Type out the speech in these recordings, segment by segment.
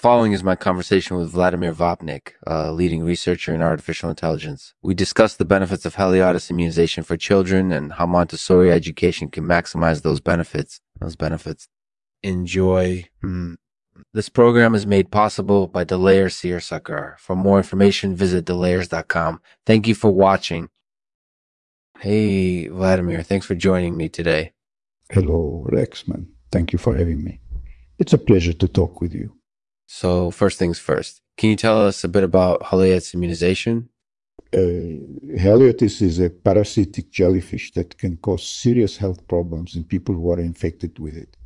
following is my conversation with Vladimir Vapnik, a leading researcher in artificial intelligence. We discussed the benefits of Haliotis immunization for children and how Montessori education can maximize those benefits. Those benefits. Enjoy. Hmm. This program is made possible by Delayer Searsucker. For more information, visit delayers.com. Thank you for watching. Hey, Vladimir, thanks for joining me today. Hello, Lexman. Thank you for having me. It's a pleasure to talk with you. So, first things first, can you tell us a bit about Haliotis immunization? Uh, Haliotis is a parasitic jellyfish that can cause serious health problems in people who are infected with it.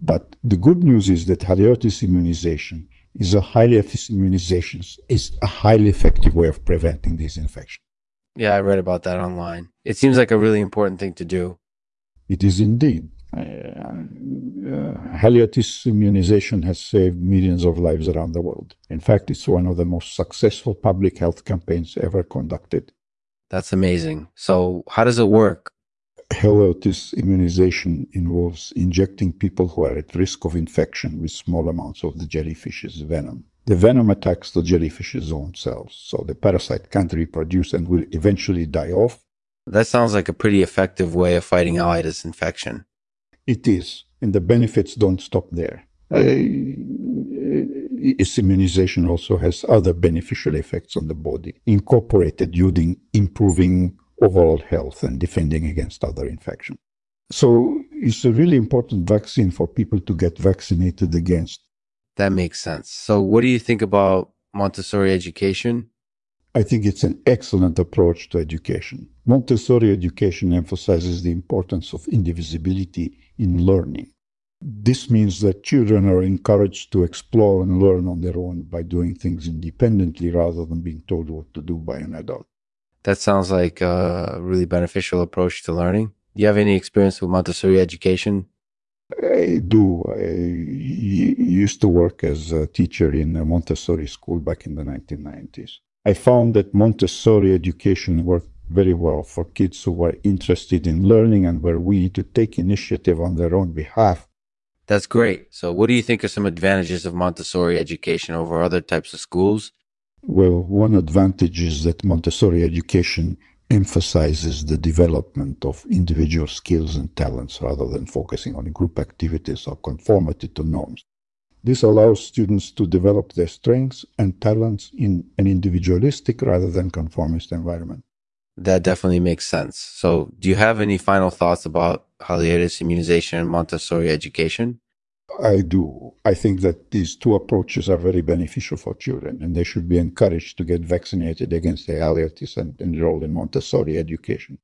But the good news is that Haliotis immunization is a highly immunization is a highly effective way of preventing this infection. Yeah, I read about that online. It seems like a really important thing to do. It is indeed. Uh, uh, Haliotis immunization has saved millions of lives around the world. In fact, it's one of the most successful public health campaigns ever conducted. That's amazing. So, how does it work? Haliotis immunization involves injecting people who are at risk of infection with small amounts of the jellyfish's venom. The venom attacks the jellyfish's own cells, so the parasite can't reproduce and will eventually die off. That sounds like a pretty effective way of fighting Haliotis infection. It is, and the benefits don't stop there. Uh, its immunization also has other beneficial effects on the body, incorporated using improving overall health and defending against other infections. So it's a really important vaccine for people to get vaccinated against. That makes sense. So what do you think about Montessori education? I think it's an excellent approach to education. Montessori education emphasizes the importance of indivisibility in learning. This means that children are encouraged to explore and learn on their own by doing things independently rather than being told what to do by an adult. That sounds like a really beneficial approach to learning. Do you have any experience with Montessori education? I do. I used to work as a teacher in a Montessori school back in the 1990s. I found that Montessori education worked very well for kids who were interested in learning and were willing to take initiative on their own behalf. That's great. So, what do you think are some advantages of Montessori education over other types of schools? Well, one advantage is that Montessori education emphasizes the development of individual skills and talents rather than focusing on group activities or conformity to norms. This allows students to develop their strengths and talents in an individualistic rather than conformist environment. That definitely makes sense. So, do you have any final thoughts about Haliotis immunization and Montessori education? I do. I think that these two approaches are very beneficial for children, and they should be encouraged to get vaccinated against the and enroll in Montessori education.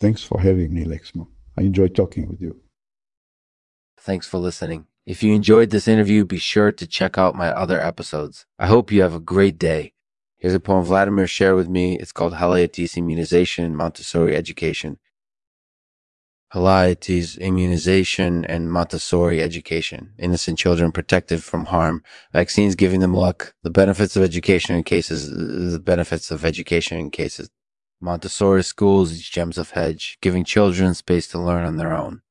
Thanks for having me, Lexmo. I enjoyed talking with you. Thanks for listening. If you enjoyed this interview, be sure to check out my other episodes. I hope you have a great day. Here's a poem Vladimir shared with me. It's called Haliotis Immunization Montessori Education. Haliotis immunization and Montessori education. Innocent children protected from harm. Vaccines giving them luck. The benefits of education in cases, the benefits of education in cases. Montessori schools, gems of hedge, giving children space to learn on their own.